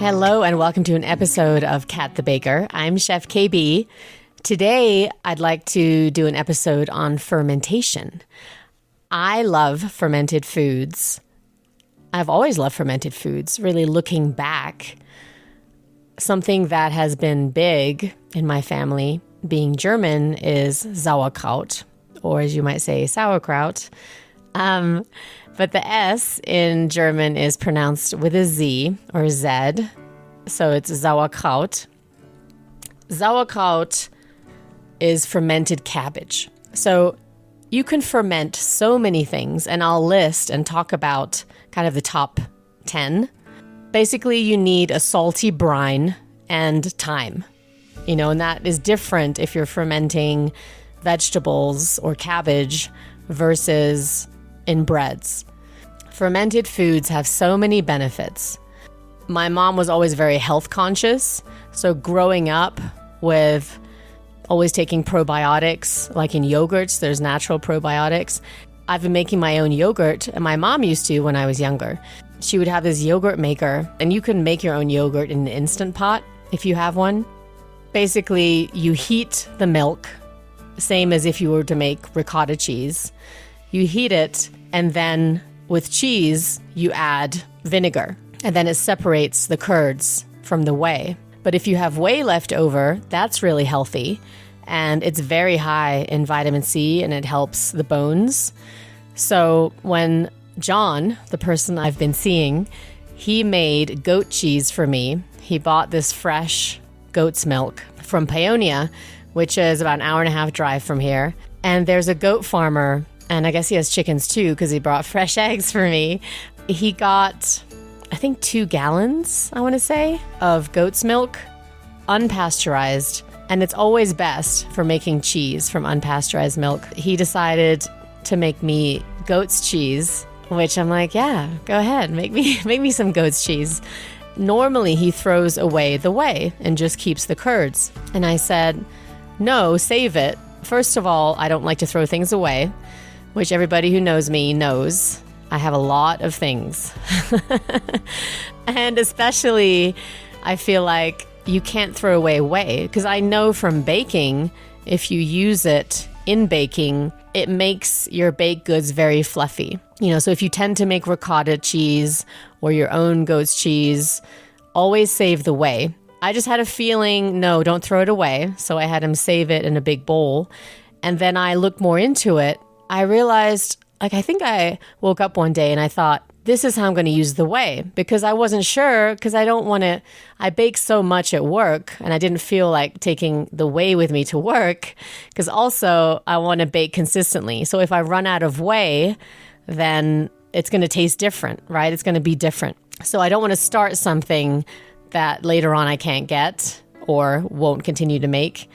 Hello, and welcome to an episode of Kat the Baker. I'm Chef Kaybee. Today, I'd like to do an episode on fermentation. I love fermented foods. I've always loved fermented foods, really looking back. Something that has been big in my family, being German, is sauerkraut, or as you might say, sauerkraut. Um, but the S in German is pronounced with a Z or Z. So it's Sauerkraut. Sauerkraut is fermented cabbage. So you can ferment so many things, and I'll list and talk about kind of the top 10. Basically, you need a salty brine and time. You know, and that is different if you're fermenting vegetables or cabbage versus in breads. Fermented foods have so many benefits. My mom was always very health conscious. So, growing up with always taking probiotics, like in yogurts, there's natural probiotics. I've been making my own yogurt, and my mom used to when I was younger. She would have this yogurt maker, and you can make your own yogurt in an instant pot if you have one. Basically, you heat the milk, same as if you were to make ricotta cheese. You heat it, and then with cheese, you add vinegar, and then it separates the curds from the whey. But if you have whey left over, that's really healthy, and it's very high in vitamin C and it helps the bones. So when John, the person I've been seeing, he made goat cheese for me. He bought this fresh goat's milk from Paonia, which is about an hour and a half drive from here. And there's a goat farmer and I guess he has chickens too because he brought fresh eggs for me. He got, I think, two gallons, I want to say, of goat's milk, unpasteurized. And it's always best for making cheese from unpasteurized milk. He decided to make me goat's cheese, which I'm like, yeah, go ahead, make me make me some goat's cheese. Normally he throws away the whey and just keeps the curds. And I said, "No, save it. First of all, I don't like to throw things away which everybody who knows me knows. I have a lot of things. and especially, I feel like you can't throw away whey because I know from baking, if you use it in baking, it makes your baked goods very fluffy. You know, so if you tend to make ricotta cheese or your own goat's cheese, always save the whey. I just had a feeling, no, don't throw it away. So I had him save it in a big bowl. And then I looked more into it I realized, like, I think I woke up one day and I thought, this is how I'm going to use the whey because I wasn't sure because I don't want to. I bake so much at work and I didn't feel like taking the whey with me to work because also I want to bake consistently. So if I run out of whey, then it's going to taste different, right? It's going to be different. So I don't want to start something that later on I can't get or won't continue to make.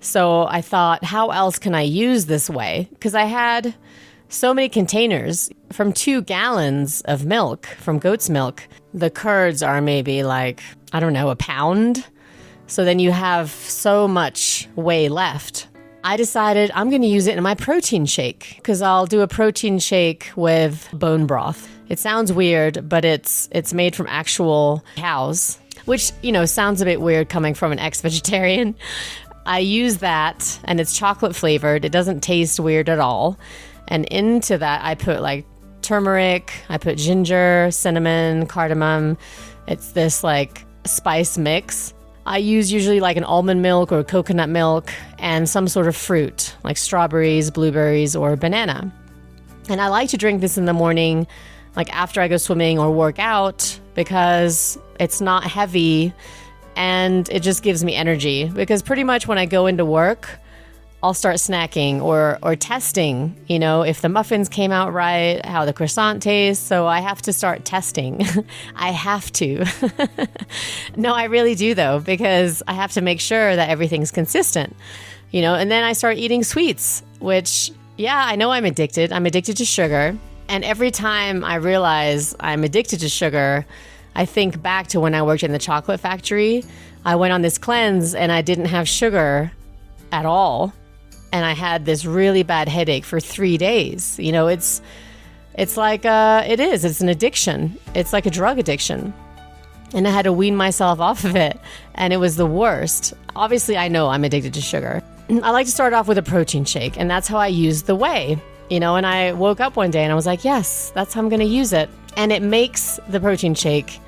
So I thought, how else can I use this whey? Because I had so many containers from two gallons of milk from goat's milk. The curds are maybe like, I don't know, a pound. So then you have so much whey left. I decided I'm going to use it in my protein shake because I'll do a protein shake with bone broth. It sounds weird, but it's it's made from actual cows, which, you know, sounds a bit weird coming from an ex-vegetarian, I use that and it's chocolate flavored. It doesn't taste weird at all. And into that, I put like turmeric, I put ginger, cinnamon, cardamom. It's this like spice mix. I use usually like an almond milk or coconut milk and some sort of fruit like strawberries, blueberries, or banana. And I like to drink this in the morning, like after I go swimming or work out, because it's not heavy and it just gives me energy because pretty much when I go into work, I'll start snacking or or testing, you know, if the muffins came out right, how the croissant tastes. So I have to start testing. I have to. no, I really do though because I have to make sure that everything's consistent. You know, and then I start eating sweets, which yeah, I know I'm addicted. I'm addicted to sugar, and every time I realize I'm addicted to sugar, I think back to when I worked in the chocolate factory. I went on this cleanse and I didn't have sugar at all. And I had this really bad headache for three days. You know, it's it's like uh, it is. It's an addiction. It's like a drug addiction. and I had to wean myself off of it, and it was the worst. Obviously, I know I'm addicted to sugar. I like to start off with a protein shake, and that's how I use the whey. You know, and I woke up one day and I was like, yes, that's how I'm going to use it. And it makes the protein shake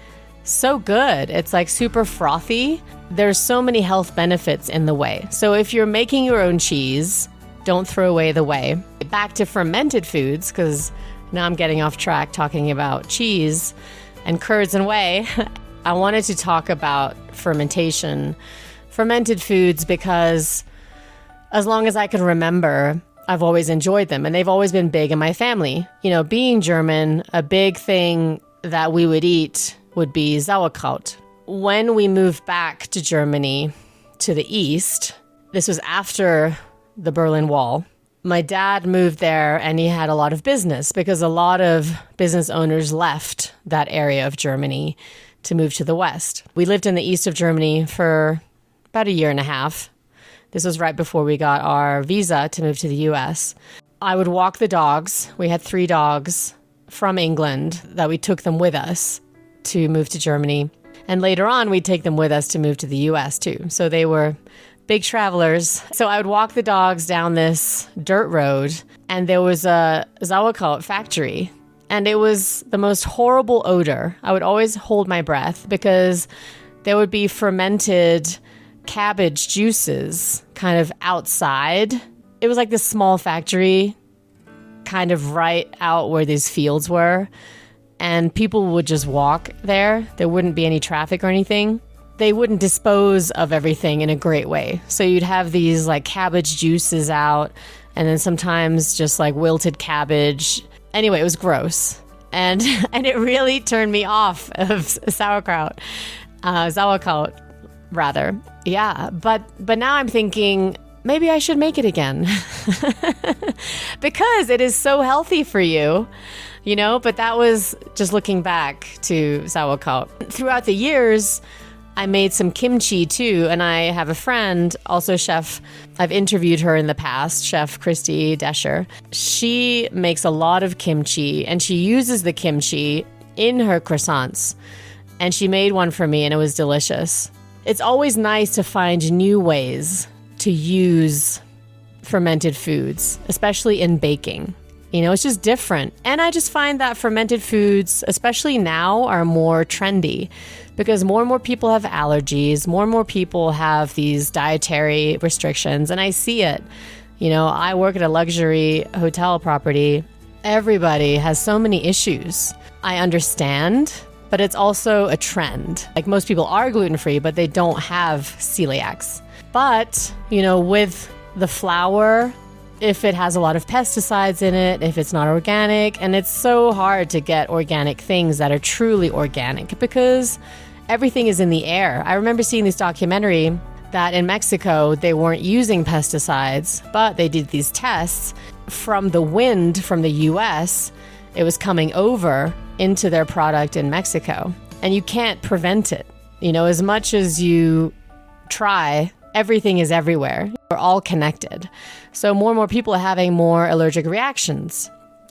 so good. It's like super frothy. There's so many health benefits in the whey. So if you're making your own cheese, don't throw away the whey. Back to fermented foods, because now I'm getting off track talking about cheese and curds and whey. I wanted to talk about fermentation, fermented foods, because as long as I can remember, I've always enjoyed them and they've always been big in my family. You know, being German, a big thing that we would eat would be sauerkraut. When we moved back to Germany to the east, this was after the Berlin Wall. My dad moved there and he had a lot of business because a lot of business owners left that area of Germany to move to the west. We lived in the east of Germany for about a year and a half. This was right before we got our visa to move to the US. I would walk the dogs. We had three dogs from England that we took them with us to move to Germany. And later on, we'd take them with us to move to the US too. So they were big travelers. So I would walk the dogs down this dirt road, and there was a sauerkraut factory and it was the most horrible odor. I would always hold my breath because there would be fermented cabbage juices kind of outside. It was like this small factory, kind of right out where these fields were. And people would just walk there. There wouldn't be any traffic or anything. They wouldn't dispose of everything in a great way. So you'd have these like cabbage juices out, and then sometimes just like wilted cabbage Anyway, it was gross. And and it really turned me off of sauerkraut. Uh, sauerkraut rather. Yeah, but but now I'm thinking maybe I should make it again. because it is so healthy for you. You know, but that was just looking back to sauerkraut. Throughout the years, I made some kimchi too, and I have a friend, also chef. I've interviewed her in the past, Chef Christy Descher. She makes a lot of kimchi, and she uses the kimchi in her croissants. And she made one for me, and it was delicious. It's always nice to find new ways to use fermented foods, especially in baking. You know, it's just different. And I just find that fermented foods, especially now, are more trendy because more and more people have allergies, more and more people have these dietary restrictions, and I see it. You know, I work at a luxury hotel property. Everybody has so many issues. I understand, but it's also a trend. Like most people are gluten free, but they don't have celiacs. But, you know, with the flour if it has a lot of pesticides in it, if it's not organic. And it's so hard to get organic things that are truly organic because everything is in the air. I remember seeing this documentary that in Mexico they weren't using pesticides, but they did these tests from the wind from the US. It was coming over into their product in Mexico. And you can't prevent it. You know, as much as you try, everything is everywhere. We're all connected. So more and more people are having more allergic reactions,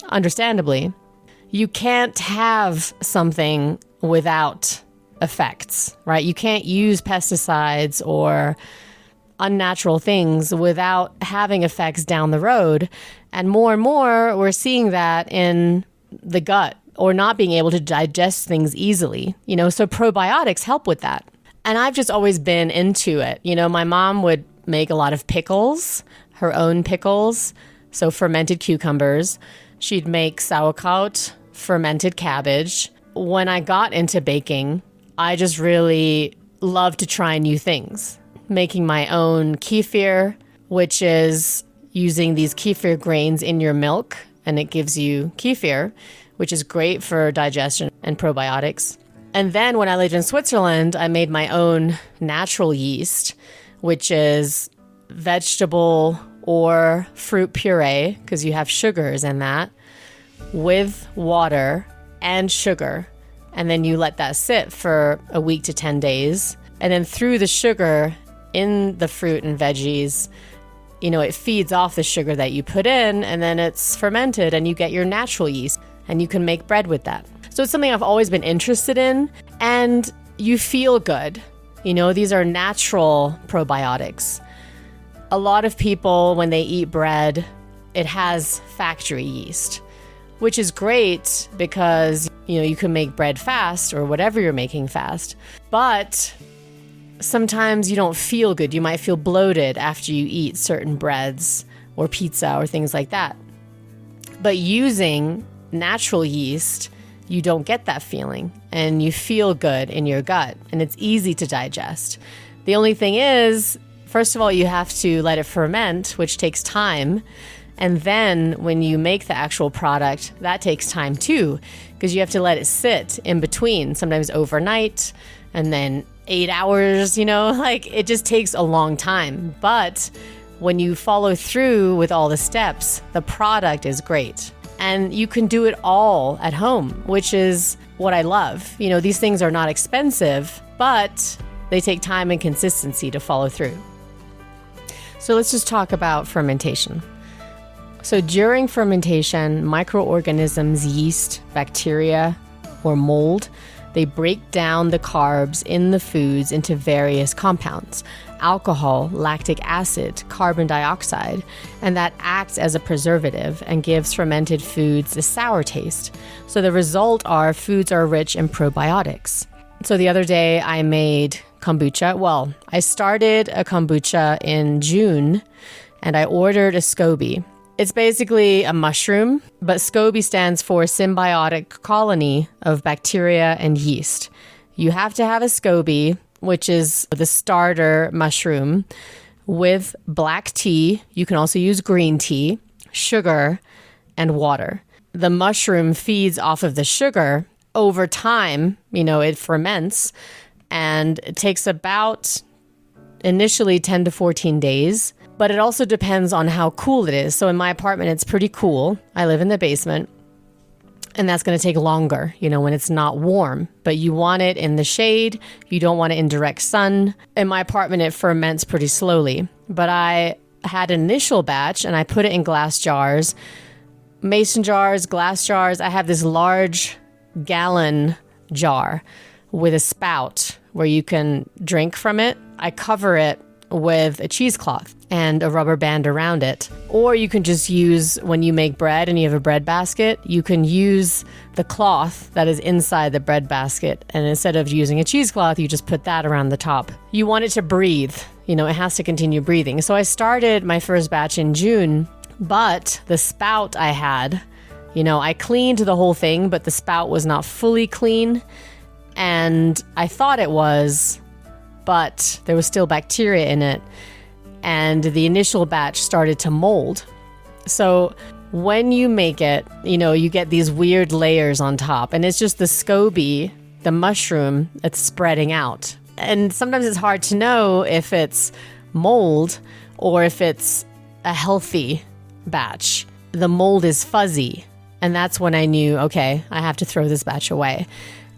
understandably. You can't have something without effects, right? You can't use pesticides or unnatural things without having effects down the road. And more and more, we're seeing that in the gut or not being able to digest things easily. You know, so probiotics help with that. And I've just always been into it. You know, my mom would make a lot of pickles, her own pickles, so fermented cucumbers. She'd make sauerkraut, fermented cabbage. When I got into baking, I just really love to try new things. Making my own kefir, which is using these kefir grains in your milk, and it gives you kefir, which is great for digestion and probiotics. And then when I lived in Switzerland, I made my own natural yeast, which is vegetable or fruit puree, because you have sugars in that, with water and sugar. And then you let that sit for a week to 10 days. And then through the sugar in the fruit and veggies, you know, it feeds off the sugar that you put in, and then it's fermented, and you get your natural yeast, and you can make bread with that. So it's something I've always been interested in. And you feel good. You know, these are natural probiotics. A lot of people, when they eat bread, it has factory yeast, which is great because, you know, you can make bread fast or whatever you're making fast. But sometimes you don't feel good. You might feel bloated after you eat certain breads or pizza or things like that. But using natural yeast, you don't get that feeling and you feel good in your gut and it's easy to digest. The only thing is, first of all, you have to let it ferment, which takes time. And then when you make the actual product, that takes time too, because you have to let it sit in between, sometimes overnight and then eight hours, you know, like it just takes a long time. But when you follow through with all the steps, the product is great. And you can do it all at home, which is what I love. You know, these things are not expensive, but they take time and consistency to follow through. So let's just talk about fermentation. So during fermentation, microorganisms, yeast, bacteria, or mold, they break down the carbs in the foods into various compounds alcohol, lactic acid, carbon dioxide, and that acts as a preservative and gives fermented foods a sour taste. So the result are foods are rich in probiotics. So the other day I made kombucha. Well, I started a kombucha in June and I ordered a SCOBY. It's basically a mushroom, but SCOBY stands for symbiotic colony of bacteria and yeast. You have to have a SCOBY which is the starter mushroom, with black tea. You can also use green tea, sugar, and water. The mushroom feeds off of the sugar. Over time, you know, it ferments and it takes about initially 10 to 14 days, but it also depends on how cool it is. So in my apartment, it's pretty cool. I live in the basement and that's going to take longer, you know, when it's not warm. But you want it in the shade, you don't want it in direct sun. In my apartment, it ferments pretty slowly. But I had an initial batch and I put it in glass jars, mason jars, glass jars. I have this large gallon jar with a spout where you can drink from it. I cover it with a cheesecloth and a rubber band around it. Or you can just use, when you make bread and you have a bread basket, you can use the cloth that is inside the bread basket. And instead of using a cheesecloth, you just put that around the top. You want it to breathe, you know, it has to continue breathing. So I started my first batch in June, but the spout I had, you know, I cleaned the whole thing, but the spout was not fully clean. And I thought it was, but there was still bacteria in it. And the initial batch started to mold. So when you make it, you know, you get these weird layers on top, and it's just the SCOBY, the mushroom, that's spreading out. And sometimes it's hard to know if it's mold or if it's a healthy batch. The mold is fuzzy. And that's when I knew, okay, I have to throw this batch away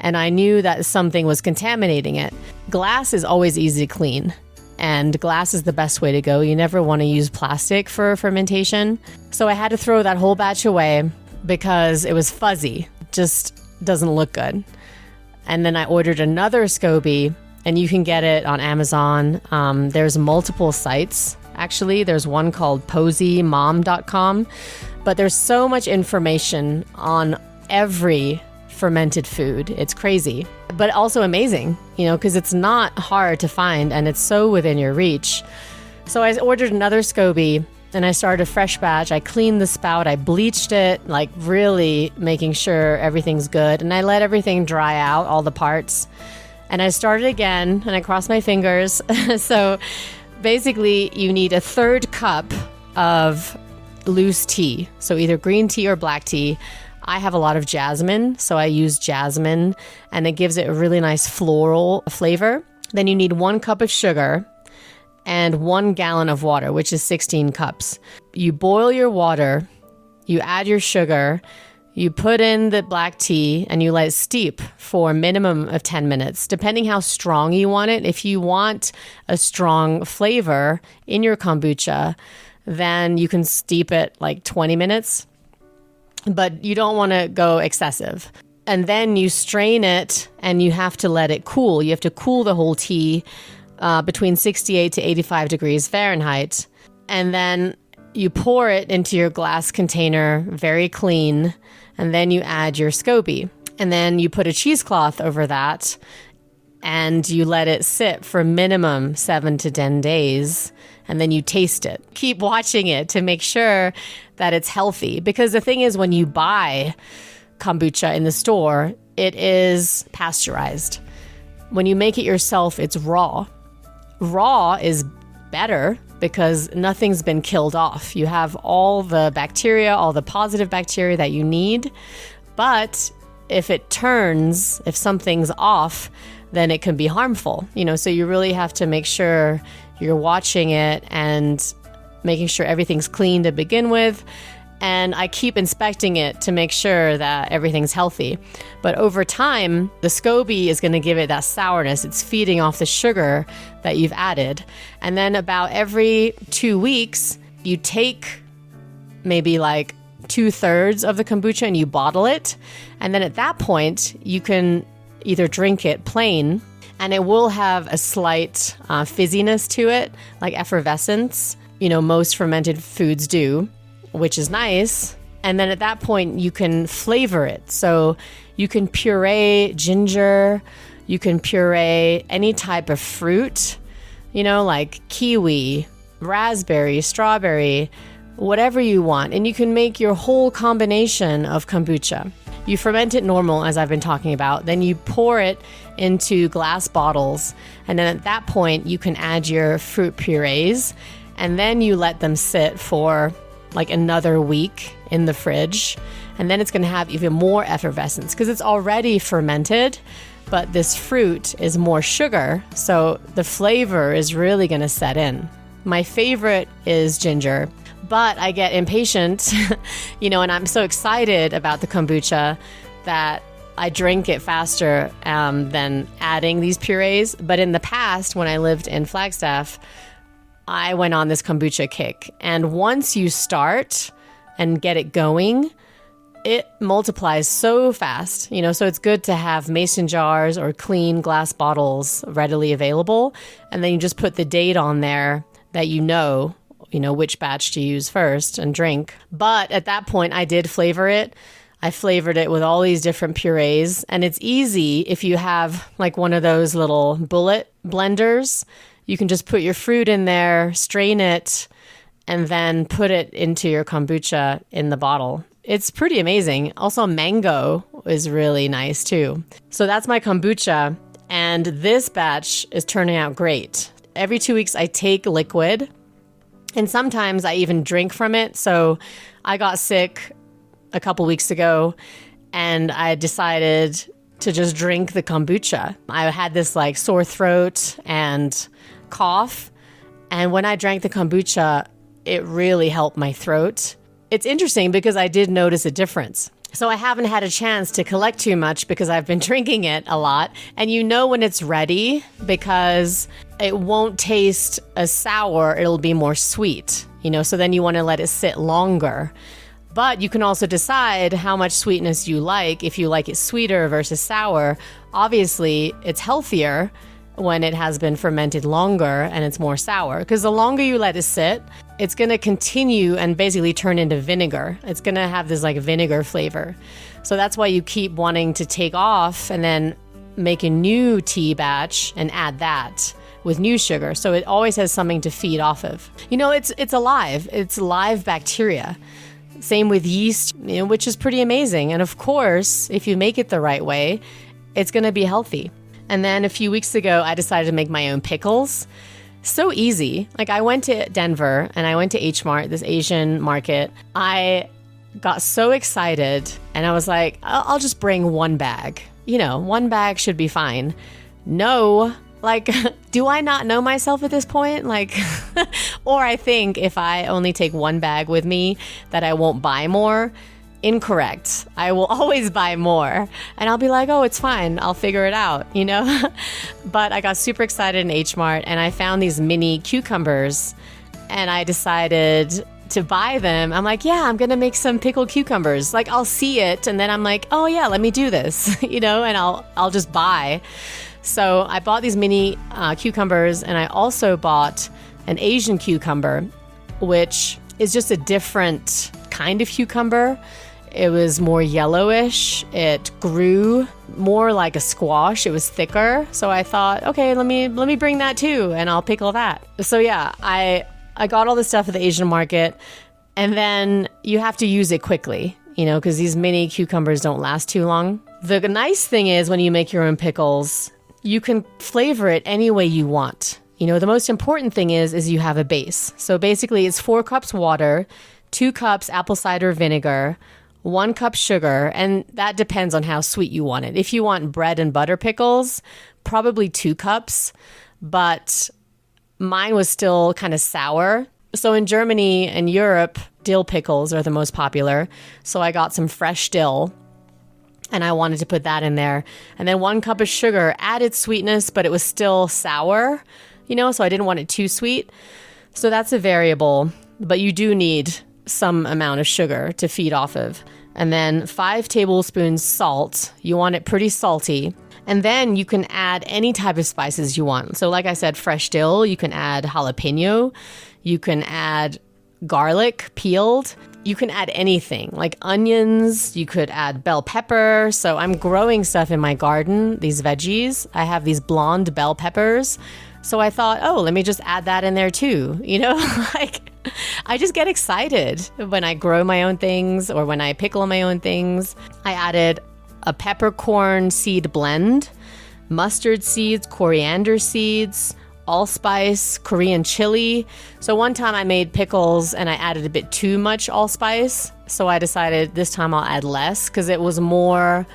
and I knew that something was contaminating it. Glass is always easy to clean, and glass is the best way to go. You never want to use plastic for fermentation. So I had to throw that whole batch away because it was fuzzy, just doesn't look good. And then I ordered another SCOBY, and you can get it on Amazon. Um, there's multiple sites. Actually, there's one called posymom.com, but there's so much information on every fermented food. It's crazy, but also amazing, you know, because it's not hard to find and it's so within your reach. So I ordered another SCOBY and I started a fresh batch. I cleaned the spout, I bleached it, like really making sure everything's good. And I let everything dry out, all the parts. And I started again and I crossed my fingers. so basically, you need a third cup of loose tea. So either green tea or black tea. I have a lot of jasmine, so I use jasmine and it gives it a really nice floral flavor. Then you need one cup of sugar and one gallon of water, which is 16 cups. You boil your water, you add your sugar, you put in the black tea and you let it steep for a minimum of 10 minutes, depending how strong you want it. If you want a strong flavor in your kombucha, then you can steep it like 20 minutes but you don't want to go excessive. and then you strain it and you have to let it cool. You have to cool the whole tea uh, between 68 to 85 degrees Fahrenheit. And then you pour it into your glass container, very clean, and then you add your SCOBY. And then you put a cheesecloth over that and you let it sit for minimum seven to 10 days. And then you taste it. Keep watching it to make sure that it's healthy. Because the thing is, when you buy kombucha in the store, it is pasteurized. When you make it yourself, it's raw. Raw is better because nothing's been killed off. You have all the bacteria, all the positive bacteria that you need. But if it turns, if something's off, then it can be harmful. You know, so you really have to make sure you're watching it and making sure everything's clean to begin with and I keep inspecting it to make sure that everything's healthy. But over time, the SCOBY is going to give it that sourness. It's feeding off the sugar that you've added. And then about every two weeks, you take maybe like two thirds of the kombucha and you bottle it. And then at that point, you can either drink it plain and it will have a slight uh, fizziness to it, like effervescence. You know, most fermented foods do which is nice. And then at that point, you can flavor it. So you can puree ginger, you can puree any type of fruit, you know, like kiwi, raspberry, strawberry, whatever you want. And you can make your whole combination of kombucha. You ferment it normal, as I've been talking about. Then you pour it into glass bottles. And then at that point, you can add your fruit purees. And then you let them sit for like another week in the fridge. And then it's going to have even more effervescence because it's already fermented, but this fruit is more sugar. So the flavor is really going to set in. My favorite is ginger, but I get impatient, you know, and I'm so excited about the kombucha that I drink it faster um, than adding these purees. But in the past, when I lived in Flagstaff, I went on this kombucha kick. And once you start and get it going, it multiplies so fast, you know. So it's good to have mason jars or clean glass bottles readily available. And then you just put the date on there that you know, you know, which batch to use first and drink. But at that point, I did flavor it. I flavored it with all these different purees. And it's easy if you have like one of those little bullet blenders you can just put your fruit in there, strain it, and then put it into your kombucha in the bottle. It's pretty amazing. Also, mango is really nice too. So that's my kombucha, and this batch is turning out great. Every two weeks, I take liquid, and sometimes I even drink from it. So I got sick a couple weeks ago, and I decided to just drink the kombucha. I had this like sore throat and cough. And when I drank the kombucha, it really helped my throat. It's interesting because I did notice a difference. So I haven't had a chance to collect too much because I've been drinking it a lot. And you know when it's ready because it won't taste as sour, it'll be more sweet, you know, so then you want to let it sit longer. But you can also decide how much sweetness you like. If you like it sweeter versus sour, obviously it's healthier when it has been fermented longer and it's more sour. Because the longer you let it sit, it's going to continue and basically turn into vinegar. It's going to have this like vinegar flavor. So that's why you keep wanting to take off and then make a new tea batch and add that with new sugar. So it always has something to feed off of. You know, it's it's alive. It's live bacteria. Same with yeast, you know, which is pretty amazing. And of course, if you make it the right way, it's going to be healthy. And then a few weeks ago, I decided to make my own pickles. So easy. Like I went to Denver and I went to H Mart, this Asian market. I got so excited and I was like, I'll just bring one bag. You know, one bag should be fine. No, like, do I not know myself at this point? Like, or I think if I only take one bag with me, that I won't buy more incorrect. I will always buy more. And I'll be like, oh, it's fine. I'll figure it out, you know? but I got super excited in H Mart and I found these mini cucumbers and I decided to buy them, I'm like, yeah, I'm to make some pickled cucumbers. Like I'll see it and then I'm like, oh yeah, let me do this, you know, and I'll I'll just buy. So I bought these mini uh, cucumbers and I also bought an Asian cucumber, which is just a different kind of cucumber. It was more yellowish. It grew more like a squash. It was thicker. So I thought, okay, let me let me bring that too and I'll pickle that. So yeah, I I got all the stuff at the Asian market and then you have to use it quickly, you know, because these mini cucumbers don't last too long. The nice thing is when you make your own pickles, you can flavor it any way you want. You know, the most important thing is is you have a base. So basically it's 4 cups water, 2 cups apple cider vinegar, one cup sugar, and that depends on how sweet you want it. If you want bread and butter pickles, probably two cups, but mine was still kind of sour. So in Germany and Europe, dill pickles are the most popular. So I got some fresh dill and I wanted to put that in there. And then one cup of sugar added sweetness, but it was still sour, you know, so I didn't want it too sweet. So that's a variable, but you do need some amount of sugar to feed off of. And then five tablespoons salt. You want it pretty salty. And then you can add any type of spices you want. So, like I said, fresh dill, you can add jalapeno, you can add garlic peeled. You can add anything like onions, you could add bell pepper. So, I'm growing stuff in my garden, these veggies. I have these blonde bell peppers. So, I thought, oh, let me just add that in there too. You know, like I just get excited when I grow my own things or when I pickle my own things. I added a peppercorn seed blend, mustard seeds, coriander seeds, allspice, Korean chili. So one time I made pickles and I added a bit too much allspice. So I decided this time I'll add less because it was more,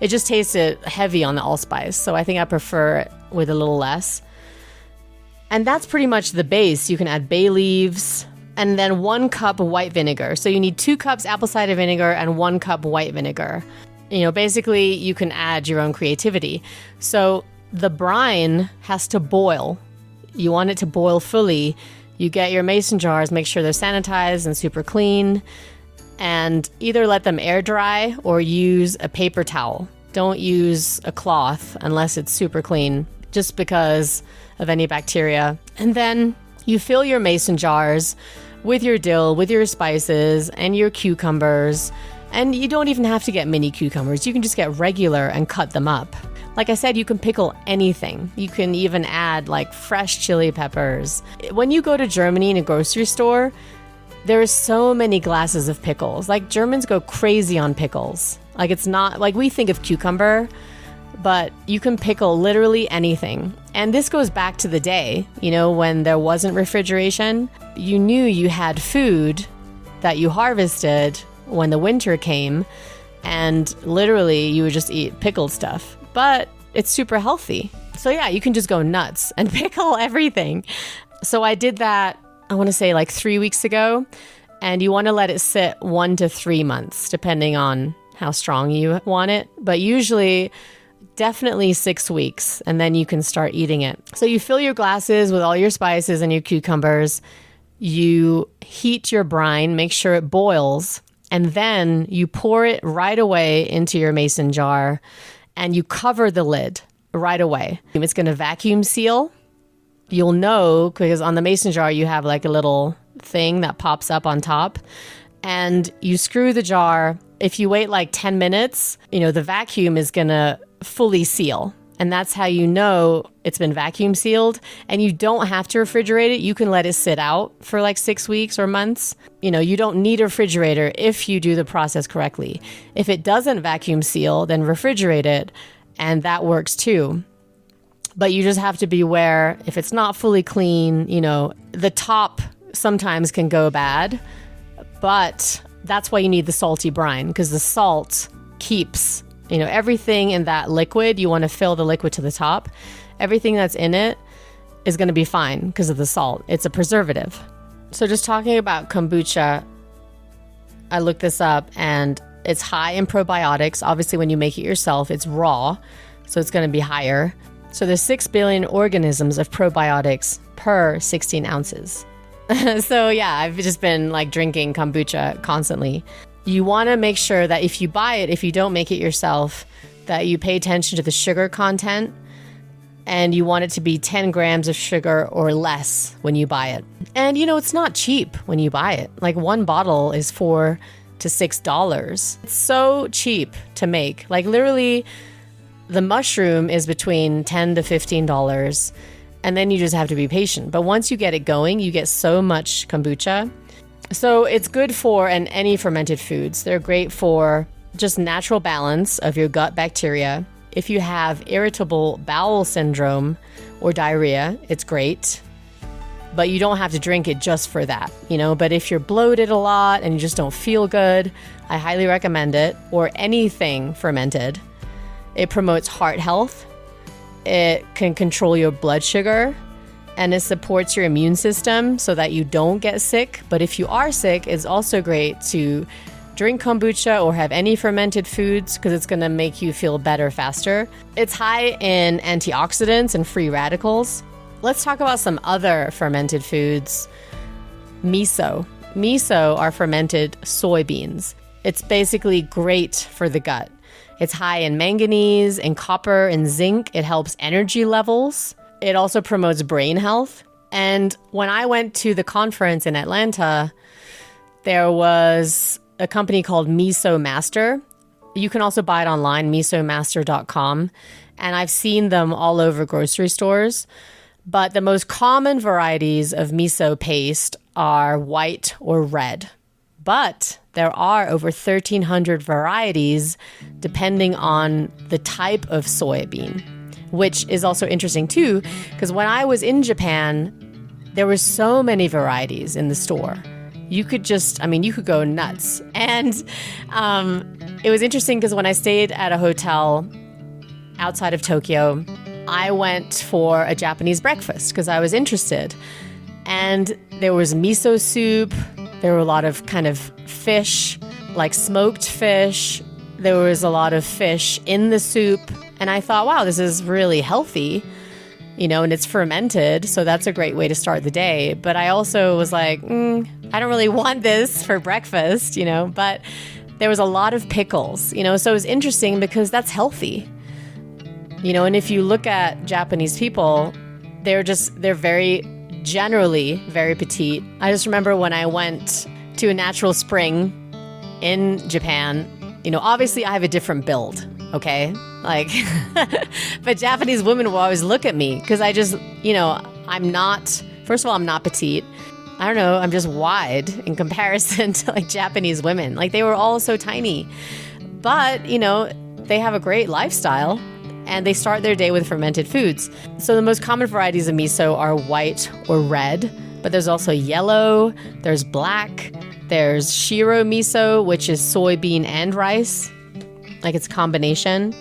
it just tasted heavy on the allspice. So I think I prefer it with a little less. And that's pretty much the base. You can add bay leaves and then one cup white vinegar. So you need two cups apple cider vinegar and one cup white vinegar. You know, basically, you can add your own creativity. So the brine has to boil. You want it to boil fully. You get your mason jars, make sure they're sanitized and super clean, and either let them air dry or use a paper towel. Don't use a cloth unless it's super clean, just because of any bacteria. And then you fill your mason jars with your dill, with your spices, and your cucumbers. And you don't even have to get mini cucumbers. You can just get regular and cut them up. Like I said, you can pickle anything. You can even add like fresh chili peppers. When you go to Germany in a grocery store, there are so many glasses of pickles. Like Germans go crazy on pickles. Like it's not like we think of cucumber, but you can pickle literally anything. And this goes back to the day, you know, when there wasn't refrigeration. You knew you had food that you harvested when the winter came, and literally you would just eat pickled stuff. But it's super healthy. So, yeah, you can just go nuts and pickle everything. So, I did that, I want to say like three weeks ago. And you want to let it sit one to three months, depending on how strong you want it. But usually, definitely six weeks, and then you can start eating it. So you fill your glasses with all your spices and your cucumbers. You heat your brine, make sure it boils, and then you pour it right away into your mason jar and you cover the lid right away. It's going to vacuum seal. You'll know because on the mason jar, you have like a little thing that pops up on top, and you screw the jar. If you wait like 10 minutes, you know, the vacuum is going to fully seal. And that's how you know it's been vacuum sealed. And you don't have to refrigerate it. You can let it sit out for like six weeks or months. You know, you don't need a refrigerator if you do the process correctly. If it doesn't vacuum seal, then refrigerate it. And that works too. But you just have to be aware if it's not fully clean, you know, the top sometimes can go bad. But that's why you need the salty brine because the salt keeps you know, everything in that liquid, you want to fill the liquid to the top. Everything that's in it is going to be fine because of the salt. It's a preservative. So, just talking about kombucha, I looked this up and it's high in probiotics. Obviously, when you make it yourself, it's raw, so it's going to be higher. So, there's 6 billion organisms of probiotics per 16 ounces. so yeah, I've just been like drinking kombucha constantly. You want to make sure that if you buy it, if you don't make it yourself, that you pay attention to the sugar content and you want it to be 10 grams of sugar or less when you buy it. And you know, it's not cheap when you buy it. Like one bottle is four to six dollars. It's so cheap to make. Like literally, the mushroom is between 10 to 15 dollars and then you just have to be patient. But once you get it going, you get so much kombucha. So it's good for and any fermented foods. They're great for just natural balance of your gut bacteria. If you have irritable bowel syndrome or diarrhea, it's great. But you don't have to drink it just for that, you know. But if you're bloated a lot and you just don't feel good, I highly recommend it or anything fermented. It promotes heart health, it can control your blood sugar, and it supports your immune system so that you don't get sick. But if you are sick, it's also great to drink kombucha or have any fermented foods because it's going to make you feel better faster. It's high in antioxidants and free radicals. Let's talk about some other fermented foods. Miso. Miso are fermented soybeans. It's basically great for the gut. It's high in manganese and copper and zinc. It helps energy levels. It also promotes brain health. And when I went to the conference in Atlanta, there was a company called Miso Master. You can also buy it online, misomaster.com. And I've seen them all over grocery stores. But the most common varieties of miso paste are white or red. But there are over 1,300 varieties depending on the type of soybean, which is also interesting too, because when I was in Japan, there were so many varieties in the store you could just, I mean, you could go nuts. And um, it was interesting because when I stayed at a hotel outside of Tokyo, I went for a Japanese breakfast because I was interested. And there was miso soup, there were a lot of kind of fish, like smoked fish. There was a lot of fish in the soup. And I thought, wow, this is really healthy you know, and it's fermented. So that's a great way to start the day. But I also was like, mm, I don't really want this for breakfast, you know, but there was a lot of pickles, you know, so it was interesting because that's healthy. You know, and if you look at Japanese people, they're just, they're very generally very petite. I just remember when I went to a natural spring in Japan, you know, obviously I have a different build, okay? Like, but Japanese women will always look at me because I just, you know, I'm not, first of all, I'm not petite. I don't know, I'm just wide in comparison to like Japanese women. Like, they were all so tiny. But, you know, they have a great lifestyle and they start their day with fermented foods. So, the most common varieties of miso are white or red, but there's also yellow, there's black, there's shiro miso, which is soybean and rice, like it's combination.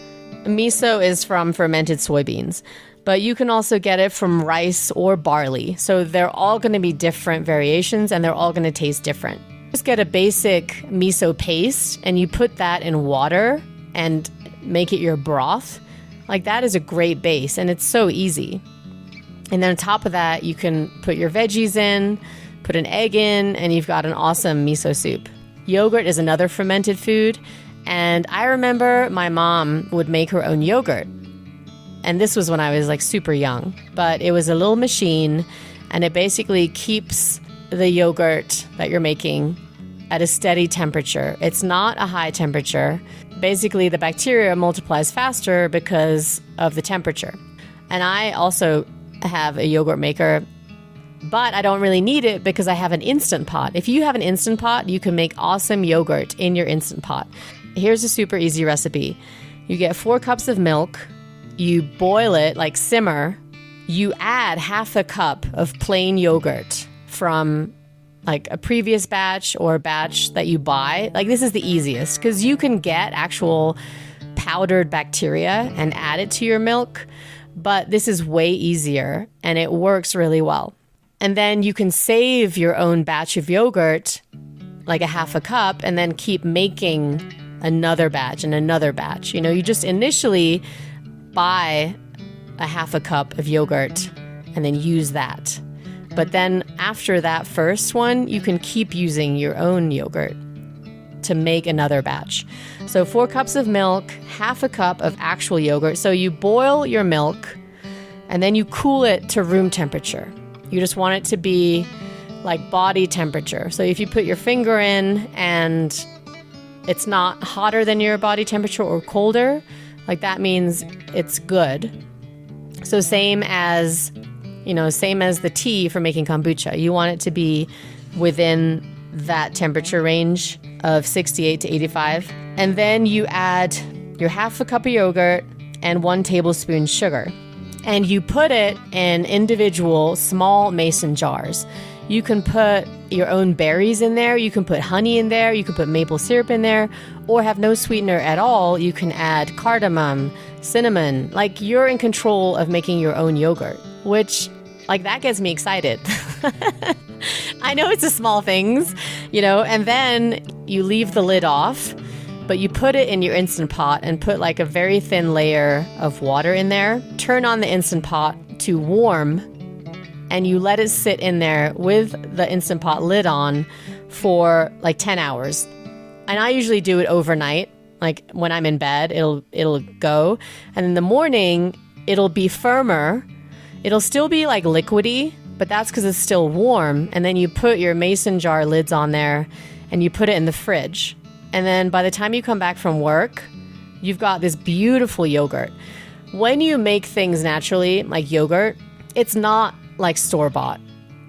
Miso is from fermented soybeans, but you can also get it from rice or barley. So they're all going to be different variations and they're all going to taste different. Just get a basic miso paste and you put that in water and make it your broth. Like that is a great base and it's so easy. And then on top of that, you can put your veggies in, put an egg in, and you've got an awesome miso soup. Yogurt is another fermented food. And I remember my mom would make her own yogurt. And this was when I was like super young, but it was a little machine and it basically keeps the yogurt that you're making at a steady temperature. It's not a high temperature. Basically, the bacteria multiplies faster because of the temperature. And I also have a yogurt maker, but I don't really need it because I have an instant pot. If you have an instant pot, you can make awesome yogurt in your instant pot. Here's a super easy recipe you get four cups of milk, you boil it, like simmer, you add half a cup of plain yogurt from like a previous batch or a batch that you buy. Like, this is the easiest because you can get actual powdered bacteria and add it to your milk, but this is way easier and it works really well. And then you can save your own batch of yogurt, like a half a cup, and then keep making another batch and another batch. You know, you just initially buy a half a cup of yogurt and then use that. But then after that first one, you can keep using your own yogurt to make another batch. So, four cups of milk, half a cup of actual yogurt. So, you boil your milk and then you cool it to room temperature. You just want it to be like body temperature. So, if you put your finger in and it's not hotter than your body temperature or colder, like that means it's good. So, same as you know, same as the tea for making kombucha. You want it to be within that temperature range of 68 to 85. And then you add your half a cup of yogurt and one tablespoon sugar. And you put it in individual small mason jars. You can put your own berries in there, you can put honey in there, you can put maple syrup in there, or have no sweetener at all. You can add cardamom, cinnamon. Like you're in control of making your own yogurt, which like that gets me excited. I know it's the small things, you know, and then you leave the lid off, but you put it in your instant pot and put like a very thin layer of water in there. Turn on the instant pot to warm and you let it sit in there with the instant pot lid on for like 10 hours. And I usually do it overnight. Like when I'm in bed, it'll it'll go. And in the morning, it'll be firmer It'll still be like liquidy, but that's because it's still warm. And then you put your mason jar lids on there and you put it in the fridge. And then by the time you come back from work, you've got this beautiful yogurt. When you make things naturally, like yogurt, it's not like store bought.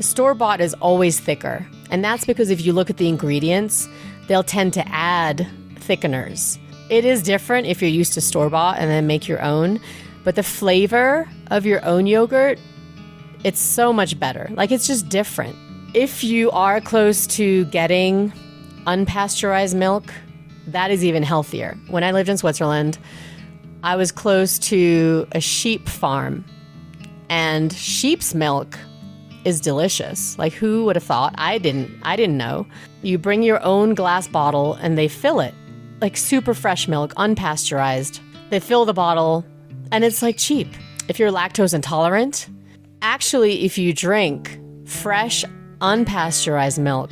Store bought is always thicker. And that's because if you look at the ingredients, they'll tend to add thickeners. It is different if you're used to store bought and then make your own. But the flavor of your own yogurt, it's so much better. Like it's just different. If you are close to getting unpasteurized milk, that is even healthier. When I lived in Switzerland, I was close to a sheep farm, and sheep's milk is delicious. Like who would have thought? I didn't I didn't know. You bring your own glass bottle and they fill it. Like super fresh milk, unpasteurized. They fill the bottle and it's like cheap. If you're lactose intolerant, actually, if you drink fresh, unpasteurized milk,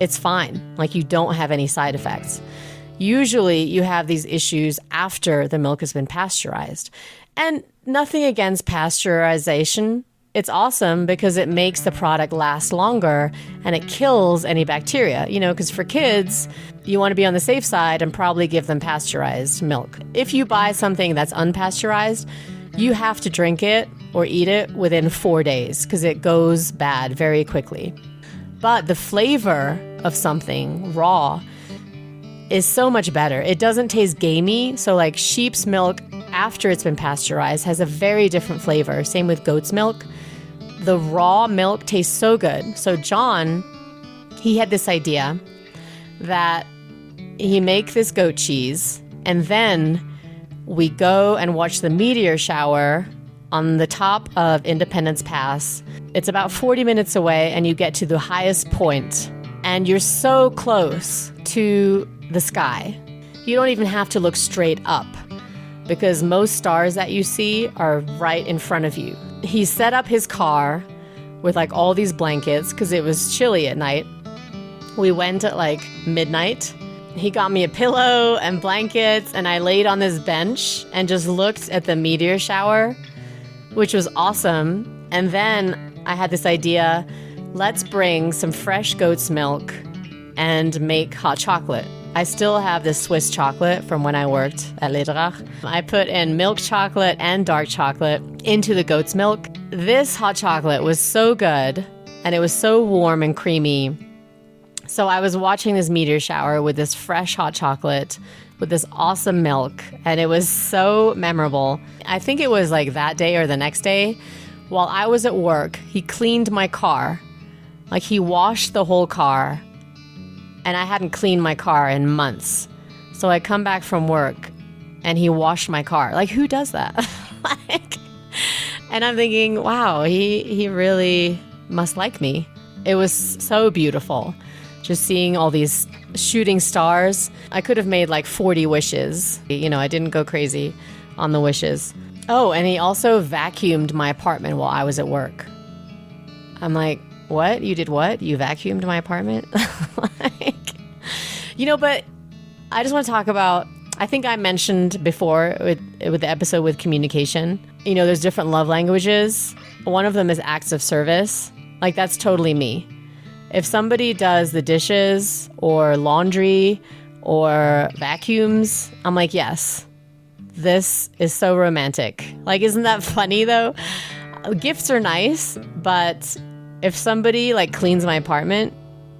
it's fine. Like you don't have any side effects. Usually, you have these issues after the milk has been pasteurized. And nothing against pasteurization. It's awesome because it makes the product last longer and it kills any bacteria. You know, because for kids, you want to be on the safe side and probably give them pasteurized milk. If you buy something that's unpasteurized, you have to drink it or eat it within four days because it goes bad very quickly. But the flavor of something raw is so much better. It doesn't taste gamey. So, like sheep's milk after it's been pasteurized has a very different flavor. Same with goat's milk. The raw milk tastes so good. So, John, he had this idea that he make this goat cheese and then we go and watch the meteor shower on the top of Independence Pass. It's about 40 minutes away and you get to the highest point and you're so close to the sky. You don't even have to look straight up because most stars that you see are right in front of you. He set up his car with like all these blankets because it was chilly at night we went at like midnight. He got me a pillow and blankets, and I laid on this bench and just looked at the meteor shower, which was awesome. And then I had this idea let's bring some fresh goat's milk and make hot chocolate. I still have this Swiss chocolate from when I worked at Läderach. I put in milk chocolate and dark chocolate into the goat's milk. This hot chocolate was so good and it was so warm and creamy so I was watching this meteor shower with this fresh hot chocolate with this awesome milk, and it was so memorable. I think it was like that day or the next day. While I was at work, he cleaned my car. Like he washed the whole car, and I hadn't cleaned my car in months. So I come back from work and he washed my car. Like who does that? like and I'm thinking, wow, he he really must like me. It was so beautiful just seeing all these shooting stars. I could have made like 40 wishes. You know, I didn't go crazy on the wishes. Oh, and he also vacuumed my apartment while I was at work. I'm like, what? You did what? You vacuumed my apartment? like, you know, but I just want to talk about. I think I mentioned before with with the episode with communication. You know, there's different love languages. One of them is acts of service. Like that's totally me. If somebody does the dishes or laundry or vacuums, I'm like, yes, this is so romantic. Like, isn't that funny though? Gifts are nice, but if somebody like cleans my apartment,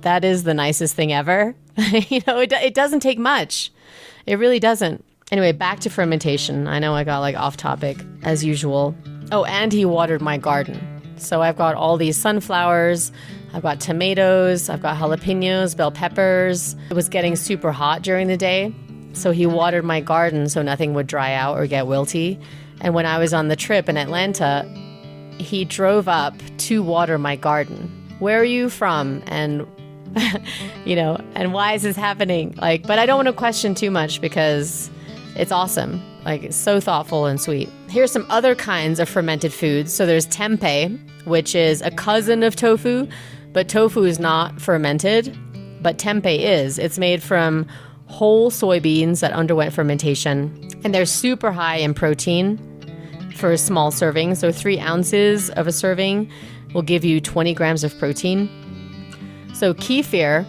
that is the nicest thing ever. you know, it, it doesn't take much. It really doesn't. Anyway, back to fermentation. I know I got like off topic as usual. Oh, and he watered my garden. So I've got all these sunflowers, I've got tomatoes, I've got jalapenos, bell peppers. It was getting super hot during the day. So he watered my garden so nothing would dry out or get wilty. And when I was on the trip in Atlanta, he drove up to water my garden. Where are you from? And you know, and why is this happening? Like, but I don't want to question too much because it's awesome. Like, it's so thoughtful and sweet. Here's some other kinds of fermented foods. So there's tempeh, which is a cousin of tofu, but tofu is not fermented, but tempeh is. It's made from whole soybeans that underwent fermentation, and they're super high in protein for a small serving. So, three ounces of a serving will give you 20 grams of protein. So, kefir,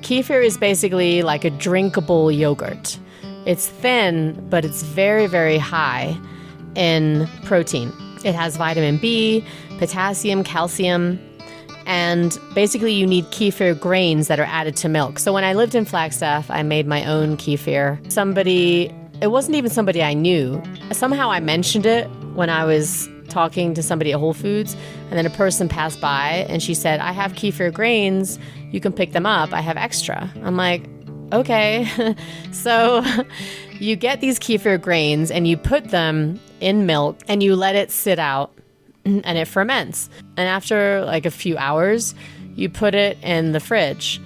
kefir is basically like a drinkable yogurt. It's thin, but it's very, very high in protein. It has vitamin B, potassium, calcium, and basically you need kefir grains that are added to milk. So when I lived in Flagstaff, I made my own kefir. Somebody, it wasn't even somebody I knew. Somehow I mentioned it when I was talking to somebody at Whole Foods, and then a person passed by and she said, I have kefir grains. You can pick them up. I have extra. I'm like, okay. so you get these kefir grains and you put them in milk and you let it sit out and it ferments. And after like a few hours, you put it in the fridge.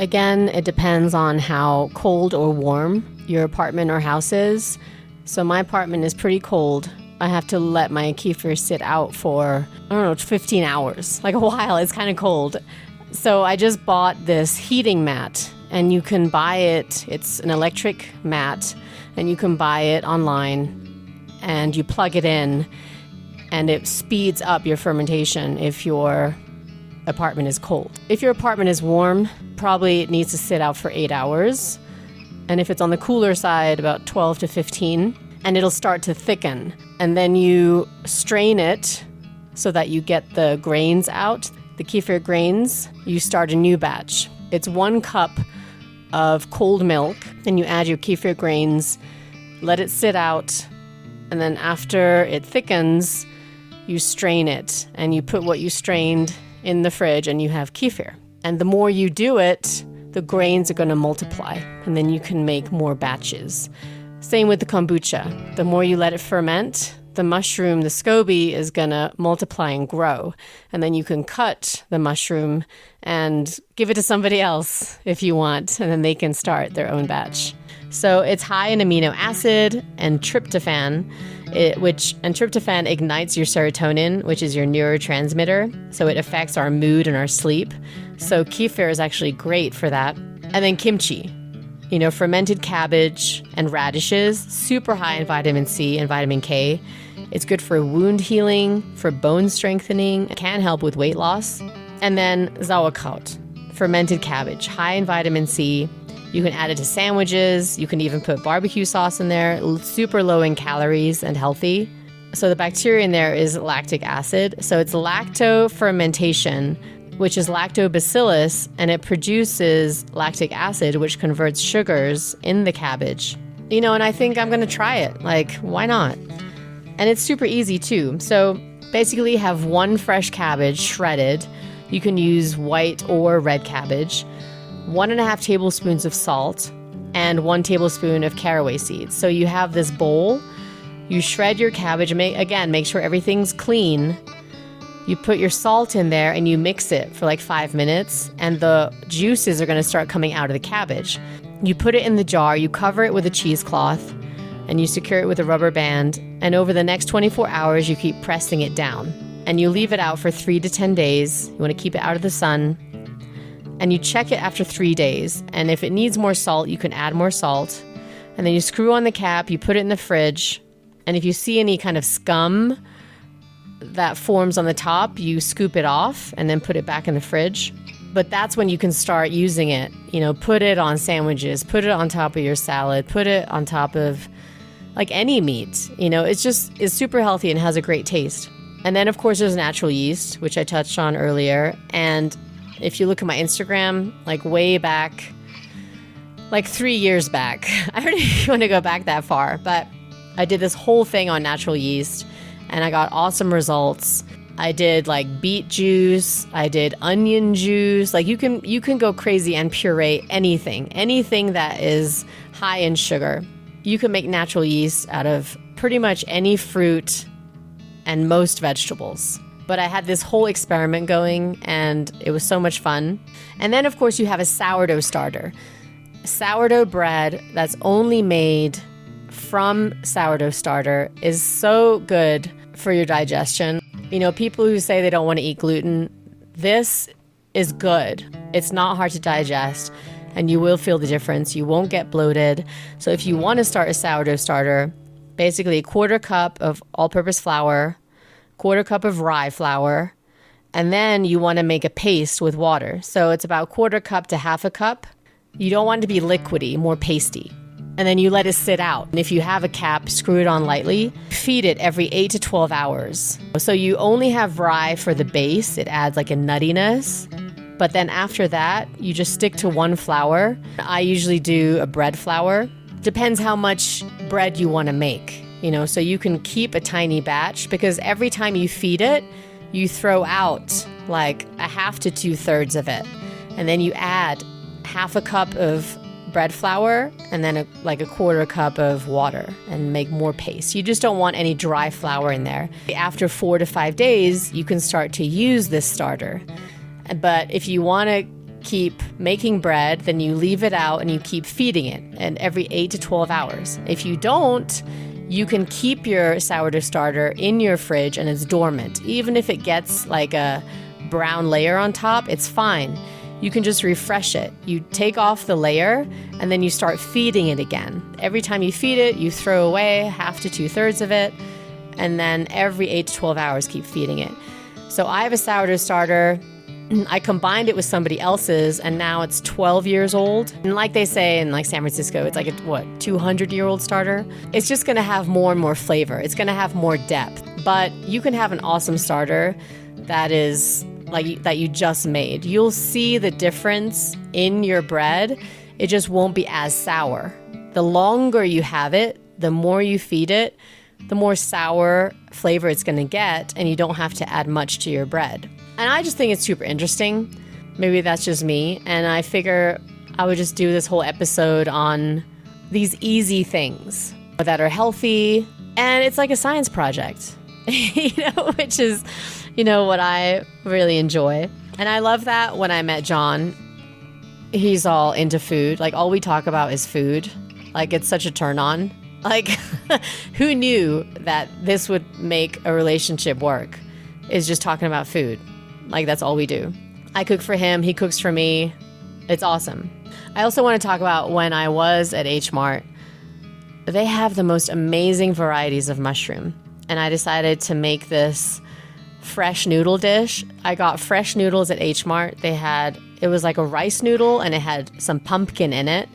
Again, it depends on how cold or warm your apartment or house is. So my apartment is pretty cold. I have to let my kefir sit out for, I don't know, 15 hours, like a while. It's kind of cold. So I just bought this heating mat, and you can buy it. It's an electric mat, and you can buy it online, and you plug it in, and it speeds up your fermentation if your apartment is cold. If your apartment is warm, probably it needs to sit out for eight hours. And if it's on the cooler side, about 12 to 15, and it'll start to thicken. And then you strain it so that you get the grains out, the kefir grains. You start a new batch. It's one cup of cold milk, and you add your kefir grains, let it sit out, and then after it thickens, you strain it and you put what you strained in the fridge and you have kefir. And the more you do it, the grains are going to multiply and then you can make more batches. Same with the kombucha. The more you let it ferment, the mushroom, the SCOBY, is going to multiply and grow. And then you can cut the mushroom and give it to somebody else if you want, and then they can start their own batch. So it's high in amino acid and tryptophan, it, which and tryptophan ignites your serotonin, which is your neurotransmitter. So it affects our mood and our sleep. So kefir is actually great for that. And then kimchi, you know, fermented cabbage and radishes, super high in vitamin C and vitamin K. It's good for wound healing, for bone strengthening, can help with weight loss. And then sauerkraut, fermented cabbage, high in vitamin C, you can add it to sandwiches. You can even put barbecue sauce in there. Super low in calories and healthy. So the bacteria in there is lactic acid. So it's lacto fermentation, which is lactobacillus, and it produces lactic acid, which converts sugars in the cabbage. You know, and I think I'm going to try it. Like, why not? And it's super easy too. So basically, have one fresh cabbage shredded. You can use white or red cabbage one and a half tablespoons of salt, and one tablespoon of caraway seeds. So you have this bowl. You shred your cabbage. Make, again, make sure everything's clean. You put your salt in there and you mix it for like five minutes, and the juices are going to start coming out of the cabbage. You put it in the jar, you cover it with a cheesecloth, and you secure it with a rubber band. And over the next 24 hours, you keep pressing it down. and you leave it out for three to 10 days. You want to keep it out of the sun. And you check it after three days. And if it needs more salt, you can add more salt. And then you screw on the cap, you put it in the fridge. And if you see any kind of scum that forms on the top, you scoop it off and then put it back in the fridge. But that's when you can start using it. You know, put it on sandwiches, put it on top of your salad, put it on top of like any meat. You know, it's just it's super healthy and has a great taste. And then of course there's natural yeast, which I touched on earlier. And if you look at my Instagram, like way back like 3 years back. I don't even want to go back that far, but I did this whole thing on natural yeast and I got awesome results. I did like beet juice, I did onion juice. Like you can you can go crazy and puree anything. Anything that is high in sugar. You can make natural yeast out of pretty much any fruit and most vegetables. But I had this whole experiment going and it was so much fun. And then of course you have a sourdough starter. Sourdough bread that's only made from sourdough starter is so good for your digestion. You know, people who say they don't want to eat gluten, this is good. It's not hard to digest and you will feel the difference. You won't get bloated. So if you want to start a sourdough starter, basically a quarter cup of all-purpose flour, quarter cup of rye flour, and then you want to make a paste with water. So it's about quarter cup to half a cup. You don't want it to be liquidy, more pasty and then you let it sit out. And if you have a cap, screw it on lightly. Feed it every 8 to 12 hours. So you only have rye for the base, it adds like a nuttiness. But then after that, you just stick to one flour. I usually do a bread flour. Depends how much bread you want to make. You know, so you can keep a tiny batch because every time you feed it, you throw out like a half to two thirds of it. And then you add half a cup of bread flour and then a, like a quarter cup of water and make more paste. You just don't want any dry flour in there. After four to five days, you can start to use this starter. But if you want to keep making bread, then you leave it out and you keep feeding it and every 8 to 12 hours. If you don't, you can keep your sourdough starter in your fridge and it's dormant. Even if it gets like a brown layer on top, it's fine you can just refresh it. You take off the layer and then you start feeding it again. Every time you feed it, you throw away half to two thirds of it, and then every eight to 12 hours, keep feeding it. So I have a sourdough starter. I combined it with somebody else's, and now it's 12 years old. And like they say in like San Francisco, it's like a what 200 year old starter. It's just going to have more and more flavor. It's going to have more depth. But you can have an awesome starter that is like that you just made. You'll see the difference in your bread. It just won't be as sour. The longer you have it, the more you feed it, the more sour flavor it's going to get, and you don't have to add much to your bread. And I just think it's super interesting. Maybe that's just me. And I figure I would just do this whole episode on these easy things that are healthy. And it's like a science project, you know, which is you know, what I really enjoy. And I love that when I met John, he's all into food. Like, all we talk about is food. Like, it's such a turn on. Like, who knew that this would make a relationship work? Is just talking about food. Like, that's all we do. I cook for him, he cooks for me. It's awesome. I also want to talk about when I was at H Mart. They have the most amazing varieties of mushroom. And I decided to make this fresh noodle dish. I got fresh noodles at H Mart. They had it was like a rice noodle and it had some pumpkin in it,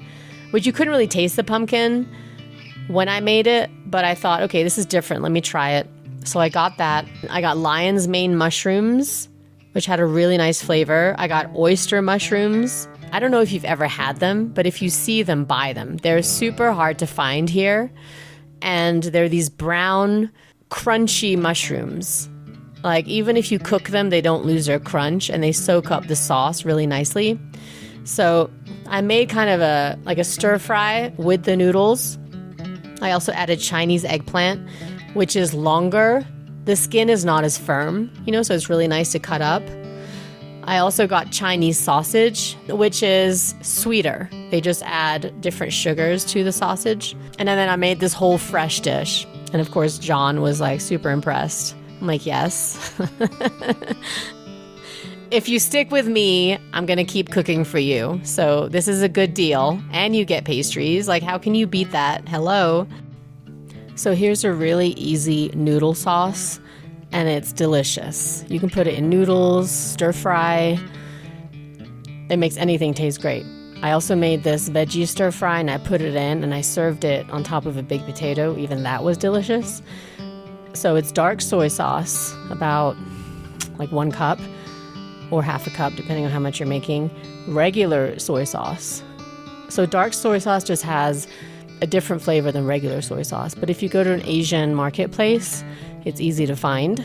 which you couldn't really taste the pumpkin when I made it, but I thought, okay, this is different. Let me try it. So I got that. I got lion's mane mushrooms, which had a really nice flavor. I got oyster mushrooms. I don't know if you've ever had them, but if you see them, buy them. They're super hard to find here. And they're these brown, crunchy mushrooms like, even if you cook them, they don't lose their crunch and they soak up the sauce really nicely. So, I made kind of a like a stir fry with the noodles. I also added Chinese eggplant, which is longer. The skin is not as firm, you know, so it's really nice to cut up. I also got Chinese sausage, which is sweeter. They just add different sugars to the sausage. And then I made this whole fresh dish. And of course, John was like super impressed I'm like, yes. if you stick with me, I'm going to keep cooking for you. So this is a good deal. And you get pastries. Like, how can you beat that? Hello. So here's a really easy noodle sauce, and it's delicious. You can put it in noodles, stir fry. It makes anything taste great. I also made this veggie stir fry and I put it in and I served it on top of a big potato. Even that was delicious. So it's dark soy sauce, about like one cup or half a cup, depending on how much you're making. Regular soy sauce. So dark soy sauce just has a different flavor than regular soy sauce. But if you go to an Asian marketplace, it's easy to find.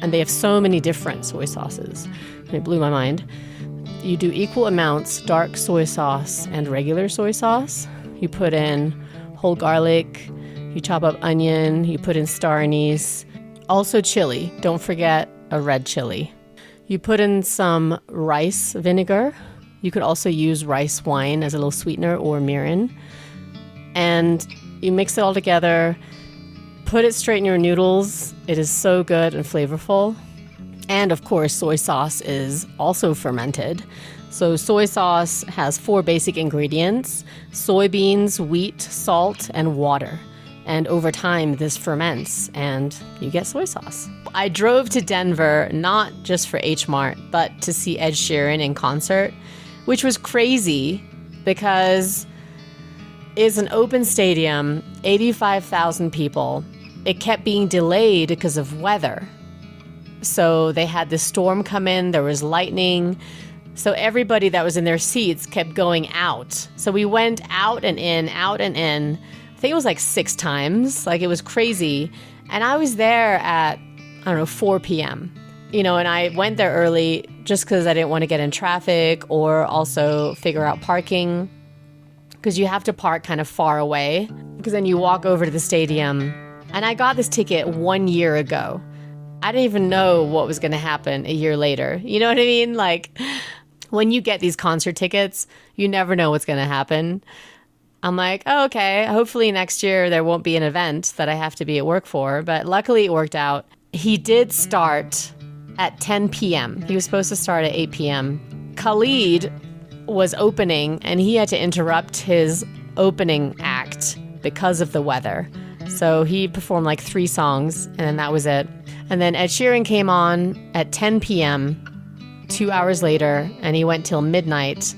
And they have so many different soy sauces. And it blew my mind you do equal amounts dark soy sauce and regular soy sauce. You put in whole garlic, you chop up onion, you put in star anise, also chili. Don't forget a red chili. You put in some rice vinegar. You could also use rice wine as a little sweetener or mirin. And you mix it all together, put it straight in your noodles. It is so good and flavorful. And of course, soy sauce is also fermented. So, soy sauce has four basic ingredients soybeans, wheat, salt, and water. And over time, this ferments and you get soy sauce. I drove to Denver not just for H Mart, but to see Ed Sheeran in concert, which was crazy because it's an open stadium, 85,000 people. It kept being delayed because of weather. So they had this storm come in, there was lightning. So everybody that was in their seats kept going out. So we went out and in, out and in. I think it was like six times. Like it was crazy. And I was there at, I don't know, 4 p.m. You know, and I went there early just because I didn't want to get in traffic or also figure out parking. Because you have to park kind of far away. Because then you walk over to the stadium. And I got this ticket one year ago. I didn't even know what was going to happen a year later. You know what I mean? Like when you get these concert tickets, you never know what's going to happen. I'm like, oh, okay, hopefully next year there won't be an event that I have to be at work for. But luckily it worked out. He did start at 10 p.m., he was supposed to start at 8 p.m. Khalid was opening and he had to interrupt his opening act because of the weather. So he performed like three songs and then that was it. And then Ed Sheeran came on at 10 p.m., two hours later, and he went till midnight.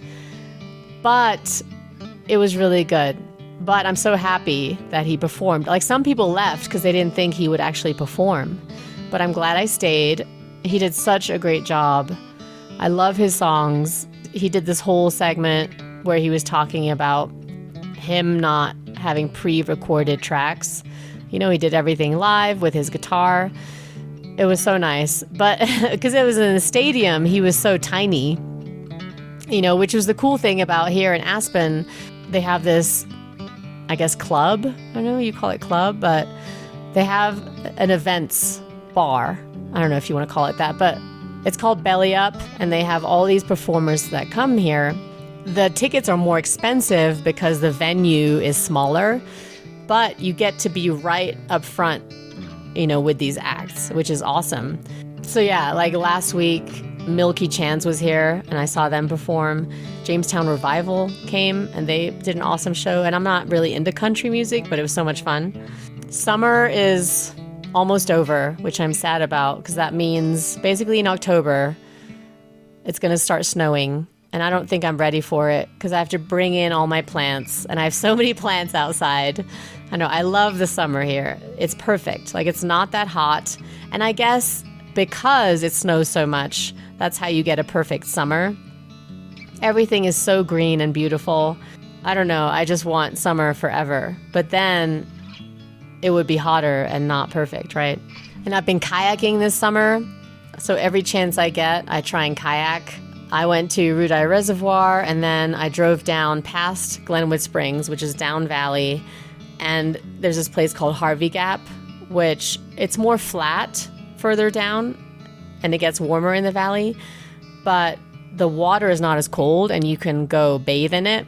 But it was really good. But I'm so happy that he performed. Like some people left because they didn't think he would actually perform. But I'm glad I stayed. He did such a great job. I love his songs. He did this whole segment where he was talking about him not having pre recorded tracks. You know, he did everything live with his guitar. It was so nice. But because it was in the stadium, he was so tiny, you know, which was the cool thing about here in Aspen. They have this, I guess, club. I don't know you call it club, but they have an events bar. I don't know if you want to call it that, but it's called Belly Up, and they have all these performers that come here. The tickets are more expensive because the venue is smaller, but you get to be right up front you know, with these acts, which is awesome. So yeah, like last week, Milky Chance was here and I saw them perform. Jamestown Revival came and they did an awesome show. And I'm not really into country music, but it was so much fun. Summer is almost over, which I'm sad about because that means basically in October, it's going to start snowing. And I don't think I'm ready for it because I have to bring in all my plants. And I have so many plants outside I know. I love the summer here. It's perfect. Like, it's not that hot. And I guess because it snows so much, that's how you get a perfect summer. Everything is so green and beautiful. I don't know. I just want summer forever. But then it would be hotter and not perfect, right? And I've been kayaking this summer. So every chance I get, I try and kayak. I went to Ruedi Reservoir and then I drove down past Glenwood Springs, which is down valley and there's this place called Harvey Gap, which it's more flat further down and it gets warmer in the valley, but the water is not as cold and you can go bathe in it.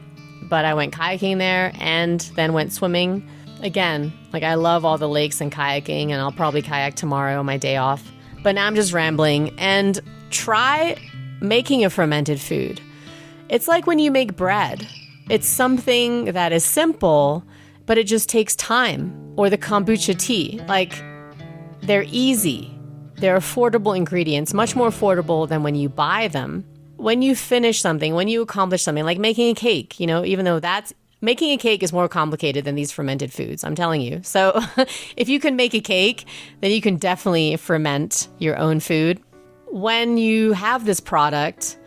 But I went kayaking there and then went swimming. Again, like I love all the lakes and kayaking, and I'll probably kayak tomorrow my day off. But now I'm just rambling. And try making a fermented food. It's like when you make bread, it's something that is simple, but it just takes time. Or the kombucha tea. Like, they're easy, they're affordable ingredients, much more affordable than when you buy them. When you finish something, when you accomplish something, like making a cake, you know, even though that's making a cake is more complicated than these fermented foods, I'm telling you. So, if you can make a cake, then you can definitely ferment your own food. When you have this product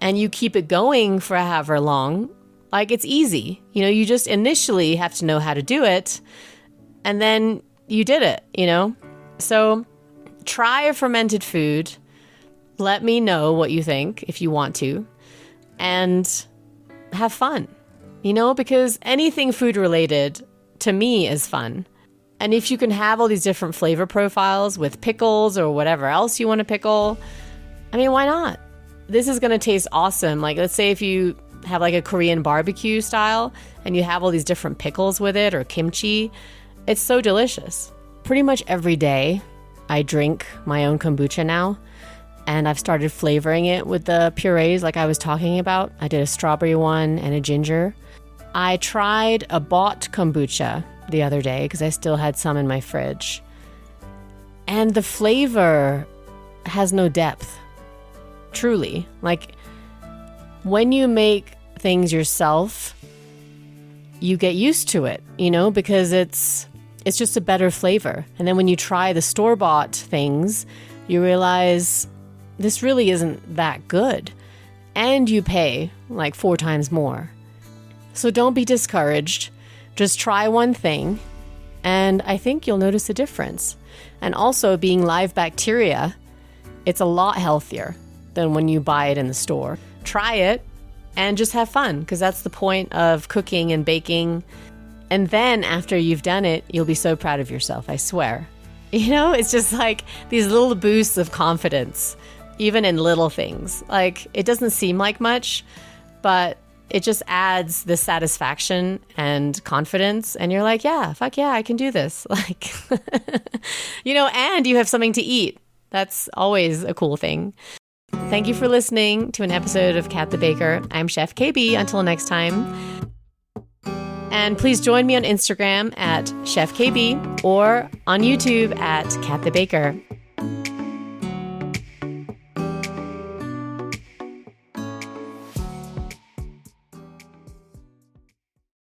and you keep it going for however long, like it's easy. You know, you just initially have to know how to do it and then you did it, you know? So try a fermented food. Let me know what you think if you want to and have fun, you know, because anything food related to me is fun. And if you can have all these different flavor profiles with pickles or whatever else you want to pickle, I mean, why not? This is going to taste awesome. Like, let's say if you have like a Korean barbecue style and you have all these different pickles with it or kimchi, it's so delicious. Pretty much every day, I drink my own kombucha now. And I've started flavoring it with the purees like I was talking about. I did a strawberry one and a ginger. I tried a bought kombucha the other day because I still had some in my fridge. And the flavor has no depth. Truly. Like when you make things yourself, you get used to it, you know, because it's it's just a better flavor. And then when you try the store-bought things, you realize this really isn't that good. And you pay like four times more. So don't be discouraged. Just try one thing, and I think you'll notice a difference. And also, being live bacteria, it's a lot healthier than when you buy it in the store. Try it and just have fun because that's the point of cooking and baking. And then after you've done it, you'll be so proud of yourself, I swear. You know, it's just like these little boosts of confidence, even in little things. Like it doesn't seem like much, but it just adds the satisfaction and confidence. And you're like, yeah, fuck yeah, I can do this. Like, you know, and you have something to eat. That's always a cool thing. Thank you for listening to an episode of Kat the Baker. I'm Chef Kaybee. Until next time. And please join me on Instagram at Chef Kaybee or on YouTube at Kat the Baker.